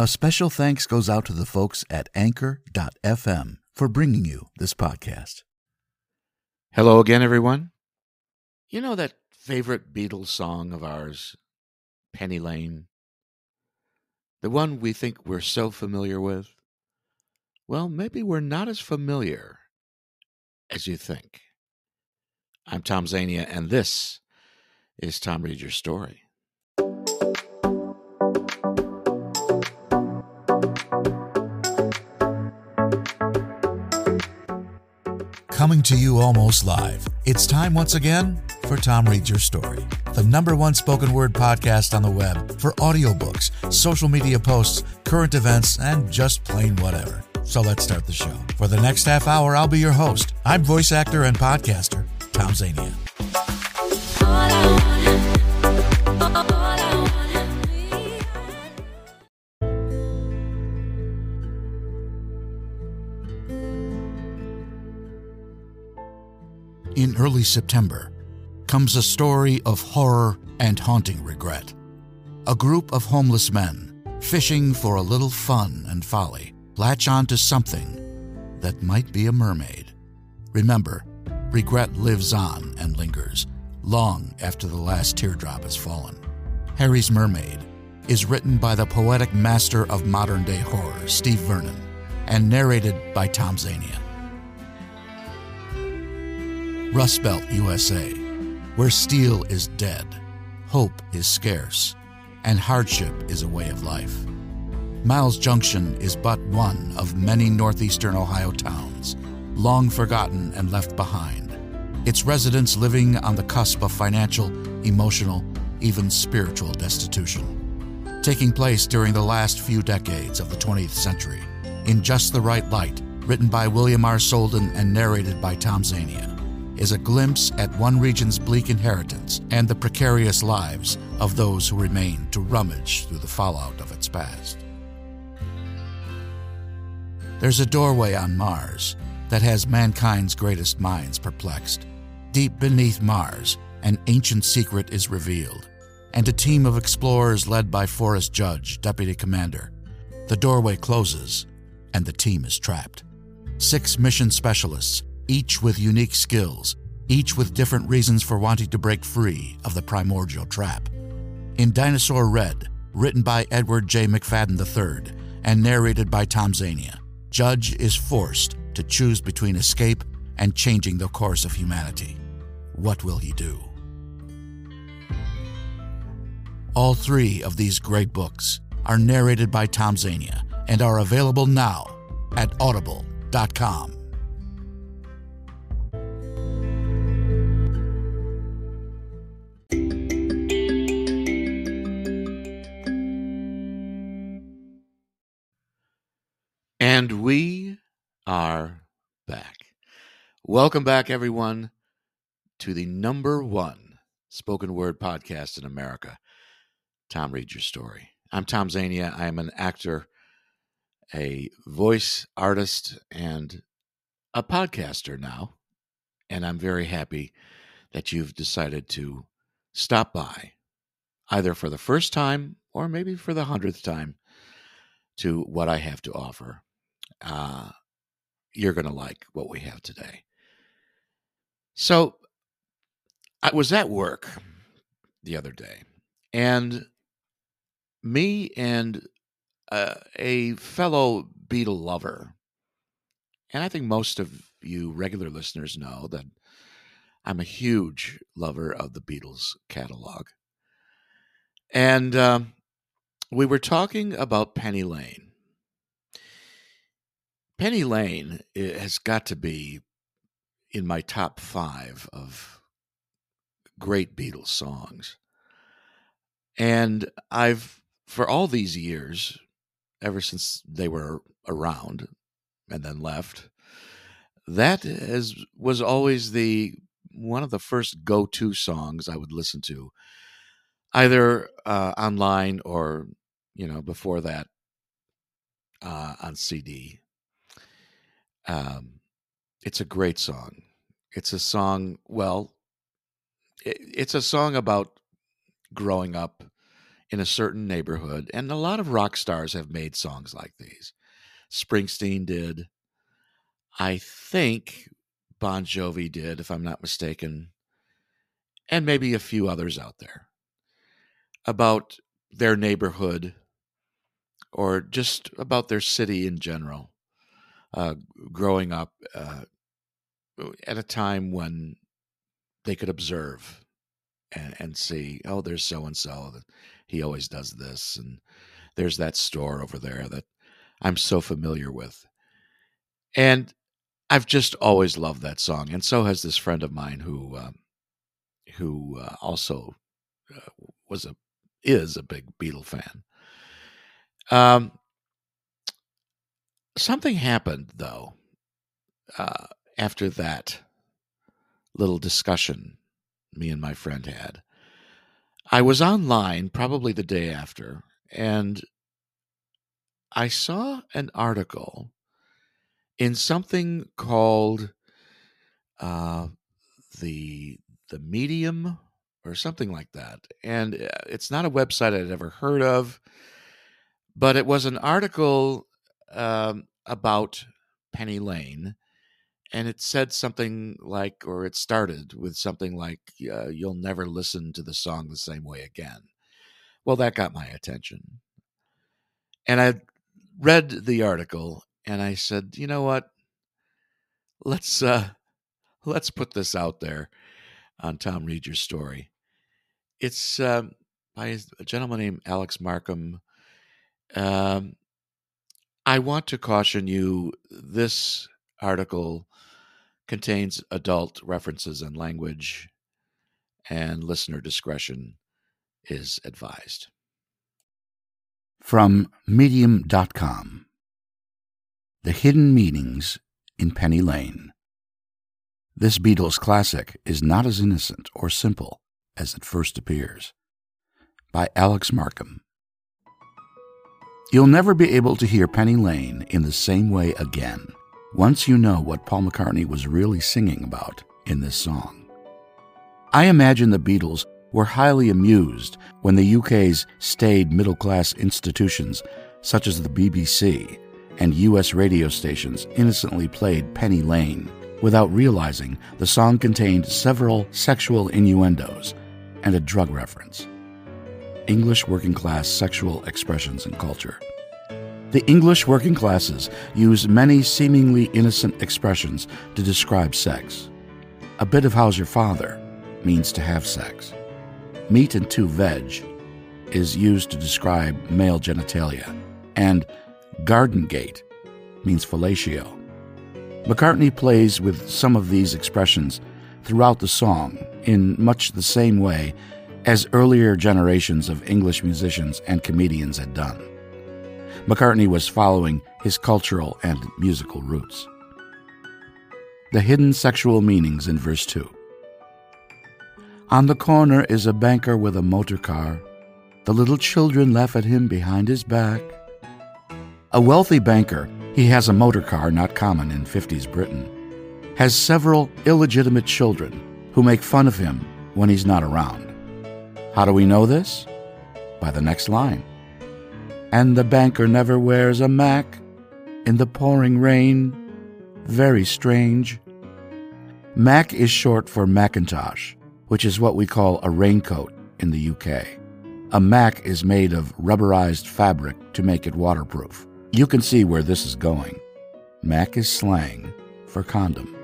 A special thanks goes out to the folks at Anchor.fm for bringing you this podcast. Hello again, everyone. You know that favorite Beatles song of ours, Penny Lane? The one we think we're so familiar with? Well, maybe we're not as familiar as you think. I'm Tom Zania, and this is Tom Reads Your Story. Coming to you almost live, it's time once again for Tom Reads Your Story, the number one spoken word podcast on the web for audiobooks, social media posts, current events, and just plain whatever. So let's start the show. For the next half hour, I'll be your host. I'm voice actor and podcaster, Tom Zania. Early September comes a story of horror and haunting regret. A group of homeless men, fishing for a little fun and folly, latch onto something that might be a mermaid. Remember, regret lives on and lingers long after the last teardrop has fallen. Harry's Mermaid is written by the poetic master of modern day horror, Steve Vernon, and narrated by Tom Zania. Rust Belt, USA, where steel is dead, hope is scarce, and hardship is a way of life. Miles Junction is but one of many northeastern Ohio towns, long forgotten and left behind, its residents living on the cusp of financial, emotional, even spiritual destitution. Taking place during the last few decades of the 20th century, In Just the Right Light, written by William R. Soldan and narrated by Tom Zania, is a glimpse at one region's bleak inheritance and the precarious lives of those who remain to rummage through the fallout of its past. There's a doorway on Mars that has mankind's greatest minds perplexed. Deep beneath Mars, an ancient secret is revealed, and a team of explorers led by Forrest Judge, deputy commander. The doorway closes, and the team is trapped. Six mission specialists, each with unique skills, each with different reasons for wanting to break free of the primordial trap. In Dinosaur Red, written by Edward J. McFadden III and narrated by Tom Zania, Judge is forced to choose between escape and changing the course of humanity. What will he do? All three of these great books are narrated by Tom Zania and are available now at audible.com. Welcome back, everyone, to the number one spoken word podcast in America. Tom Reads Your Story. I'm Tom Zania. I am an actor, a voice artist, and a podcaster now. And I'm very happy that you've decided to stop by, either for the first time or maybe for the hundredth time, to what I have to offer. Uh, you're going to like what we have today. So, I was at work the other day, and me and uh, a fellow Beatle lover, and I think most of you regular listeners know that I'm a huge lover of the Beatles catalog. And um, we were talking about Penny Lane. Penny Lane has got to be in my top five of great Beatles songs. And I've, for all these years, ever since they were around and then left, that is, was always the one of the first go-to songs I would listen to, either uh, online or you know before that uh, on CD. Um, it's a great song. It's a song, well, it, it's a song about growing up in a certain neighborhood. And a lot of rock stars have made songs like these. Springsteen did. I think Bon Jovi did, if I'm not mistaken. And maybe a few others out there about their neighborhood or just about their city in general. Uh, growing up uh, at a time when they could observe and, and see, oh, there's so and so he always does this, and there's that store over there that I'm so familiar with. And I've just always loved that song, and so has this friend of mine who um, who uh, also uh, was a is a big Beatle fan. Um, something happened though uh, after that little discussion me and my friend had. I was online probably the day after, and I saw an article in something called uh, the the Medium or something like that, and uh, it's not a website I'd ever heard of, but it was an article um, about Penny Lane, and it said something like, or it started with something like, uh, "You'll never listen to the song the same way again." Well, that got my attention, and I read the article, and I said, "You know what? Let's uh, let's put this out there on Tom Reads Your Story." It's uh, by a gentleman named Alex Markham. Um, I want to caution you. This article contains adult references and language, and listener discretion is advised. From Medium.com The Hidden Meanings in Penny Lane. This Beatles classic is not as innocent or simple as it first appears. By Alex Markham. You'll never be able to hear Penny Lane in the same way again once you know what Paul McCartney was really singing about in this song. I imagine the Beatles were highly amused when the UK's staid middle class institutions, such as the BBC and US radio stations, innocently played Penny Lane without realizing the song contained several sexual innuendos and a drug reference. English working class sexual expressions and culture. The English working classes use many seemingly innocent expressions to describe sex. A bit of how's your father means to have sex. Meat and two veg is used to describe male genitalia, and garden gate means fellatio. McCartney plays with some of these expressions throughout the song in much the same way as earlier generations of English musicians and comedians had done. McCartney was following his cultural and musical roots. The hidden sexual meanings in verse 2. On the corner is a banker with a motor car. The little children laugh at him behind his back. A wealthy banker, he has a motor car not common in 50s Britain, has several illegitimate children who make fun of him when he's not around. How do we know this? By the next line. And the banker never wears a mac in the pouring rain. Very strange. Mac is short for Macintosh, which is what we call a raincoat in the UK. A Mac is made of rubberized fabric to make it waterproof. You can see where this is going. Mac is slang for condom.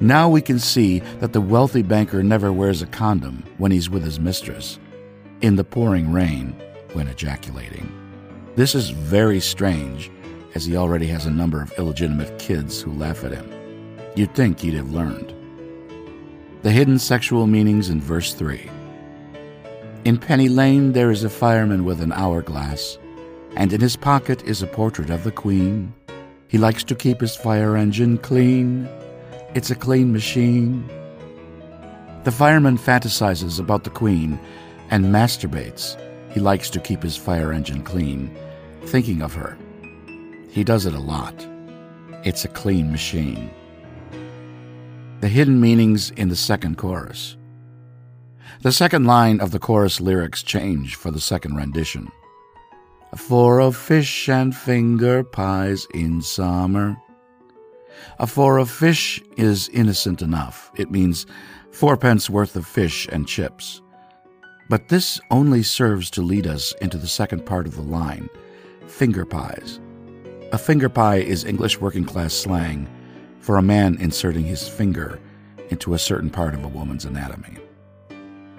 Now we can see that the wealthy banker never wears a condom when he's with his mistress, in the pouring rain when ejaculating. This is very strange, as he already has a number of illegitimate kids who laugh at him. You'd think he'd have learned. The hidden sexual meanings in verse 3. In Penny Lane there is a fireman with an hourglass, and in his pocket is a portrait of the Queen. He likes to keep his fire engine clean. It's a clean machine. The fireman fantasizes about the Queen and masturbates. He likes to keep his fire engine clean thinking of her. He does it a lot. It's a clean machine. The hidden meanings in the second chorus. The second line of the chorus lyrics change for the second rendition. A four a fish and finger pies in summer. A four a fish is innocent enough. It means fourpence worth of fish and chips. But this only serves to lead us into the second part of the line finger pies. A finger pie is English working class slang for a man inserting his finger into a certain part of a woman's anatomy.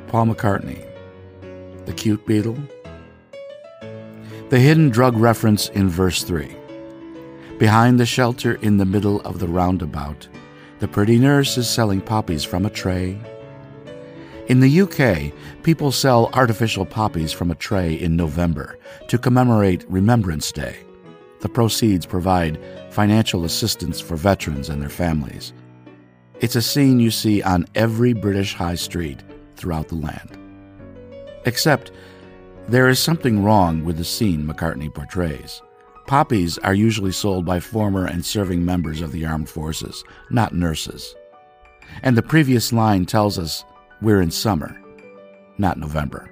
Paul McCartney, The Cute Beatle. The hidden drug reference in verse 3. Behind the shelter in the middle of the roundabout, the pretty nurse is selling poppies from a tray. In the UK, people sell artificial poppies from a tray in November to commemorate Remembrance Day. The proceeds provide financial assistance for veterans and their families. It's a scene you see on every British high street throughout the land. Except, there is something wrong with the scene McCartney portrays. Poppies are usually sold by former and serving members of the armed forces, not nurses. And the previous line tells us we're in summer, not November.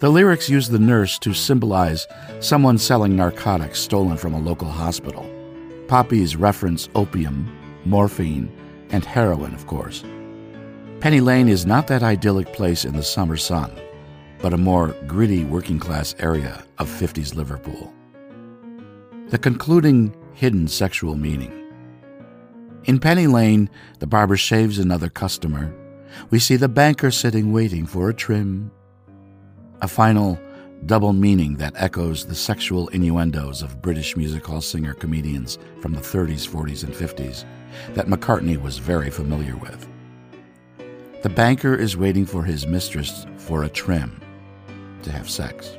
The lyrics use the nurse to symbolize someone selling narcotics stolen from a local hospital. Poppies reference opium, morphine, and heroin, of course. Penny Lane is not that idyllic place in the summer sun, but a more gritty working class area of 50s Liverpool. The concluding hidden sexual meaning. In Penny Lane, the barber shaves another customer. We see the banker sitting waiting for a trim. A final double meaning that echoes the sexual innuendos of British music hall singer comedians from the 30s, 40s, and 50s that McCartney was very familiar with. The banker is waiting for his mistress for a trim to have sex.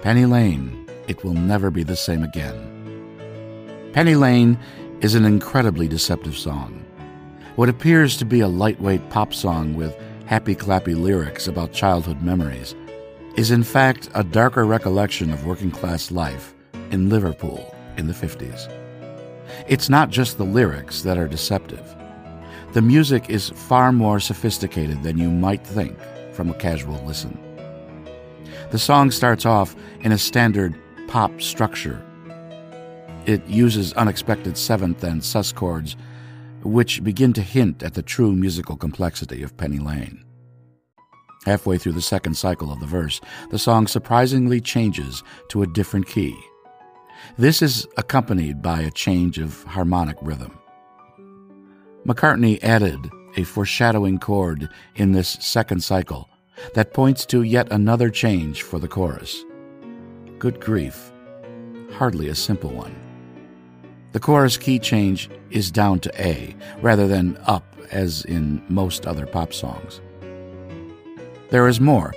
Penny Lane, it will never be the same again. Penny Lane is an incredibly deceptive song. What appears to be a lightweight pop song with happy clappy lyrics about childhood memories is in fact a darker recollection of working class life in Liverpool in the 50s. It's not just the lyrics that are deceptive. The music is far more sophisticated than you might think from a casual listen. The song starts off in a standard pop structure. It uses unexpected seventh and sus chords, which begin to hint at the true musical complexity of Penny Lane. Halfway through the second cycle of the verse, the song surprisingly changes to a different key. This is accompanied by a change of harmonic rhythm. McCartney added a foreshadowing chord in this second cycle that points to yet another change for the chorus. Good grief, hardly a simple one. The chorus key change is down to A rather than up as in most other pop songs. There is more,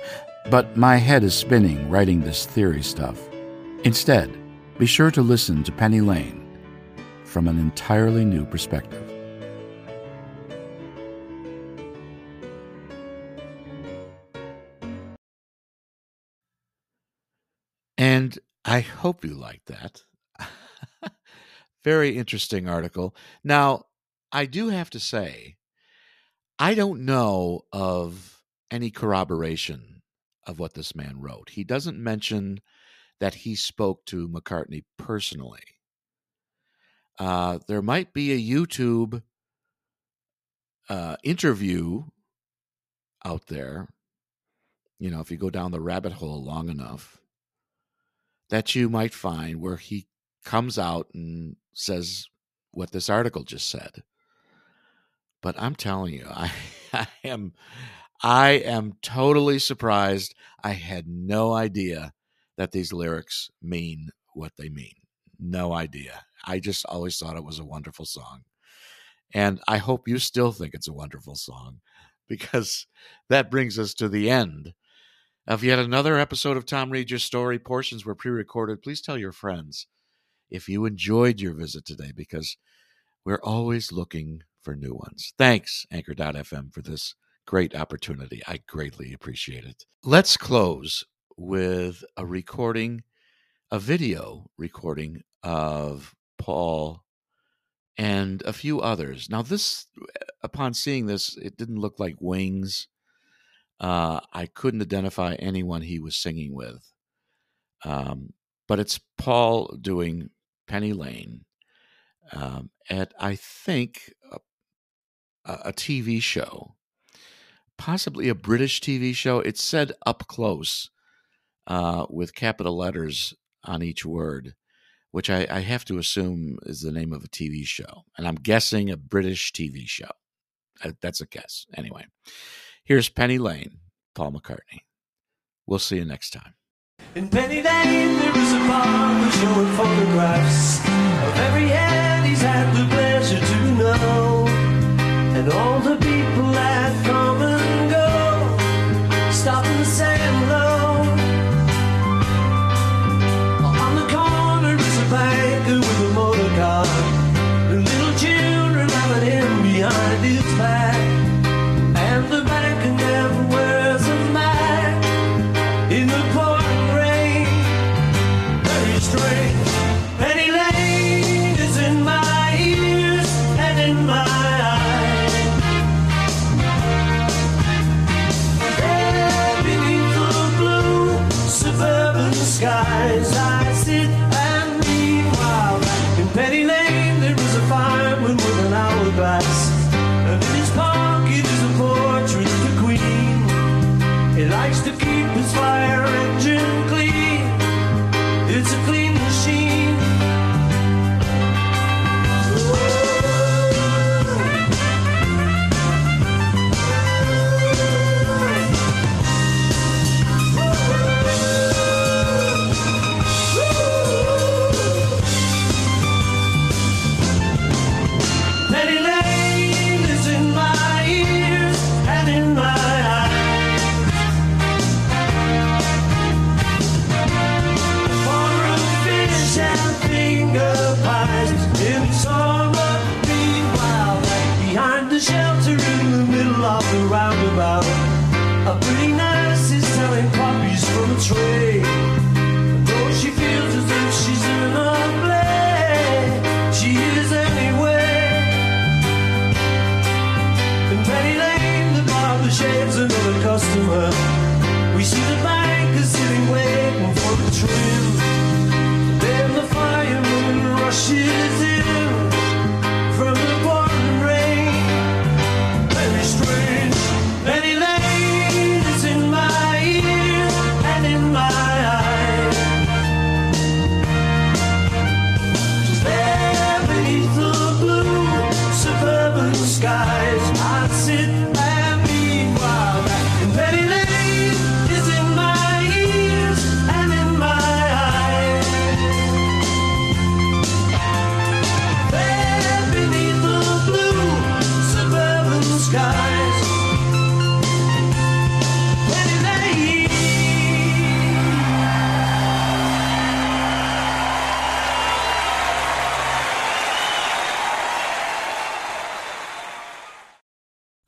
but my head is spinning writing this theory stuff. Instead, be sure to listen to Penny Lane from an entirely new perspective. And I hope you like that. Very interesting article. Now, I do have to say, I don't know of any corroboration of what this man wrote. He doesn't mention that he spoke to McCartney personally. Uh, there might be a YouTube uh, interview out there. You know, if you go down the rabbit hole long enough, that you might find where he comes out and says what this article just said. But I'm telling you, I, I am I am totally surprised. I had no idea that these lyrics mean what they mean. No idea. I just always thought it was a wonderful song. And I hope you still think it's a wonderful song because that brings us to the end of yet another episode of Tom Reads Your Story. Portions were pre recorded. Please tell your friends if you enjoyed your visit today because we're always looking for new ones. Thanks, Anchor.fm, for this great opportunity. I greatly appreciate it. Let's close with a recording, a video recording of Paul and a few others. Now, this, upon seeing this, it didn't look like Wings. Uh, I couldn't identify anyone he was singing with. Um, but it's Paul doing Penny Lane um, at, I think, a, a TV show, possibly a British TV show. It said up close uh, with capital letters on each word, which I, I have to assume is the name of a TV show. And I'm guessing a British TV show. Uh, that's a guess. Anyway, here's Penny Lane, Paul McCartney. We'll see you next time. In Penny Lane, there is a barber showing photographs of every head he's had the pleasure to know, and all the people that come and go, stop and say He likes to keep his fire engine clean. It's a clean machine.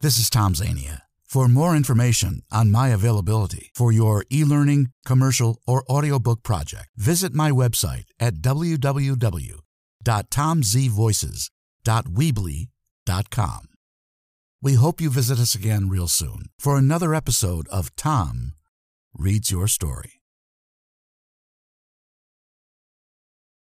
This is Tom Zania. For more information on my availability for your e-learning, commercial, or audiobook project, visit my website at www.tomzvoices.weebly.com. We hope you visit us again real soon for another episode of Tom Reads Your Story.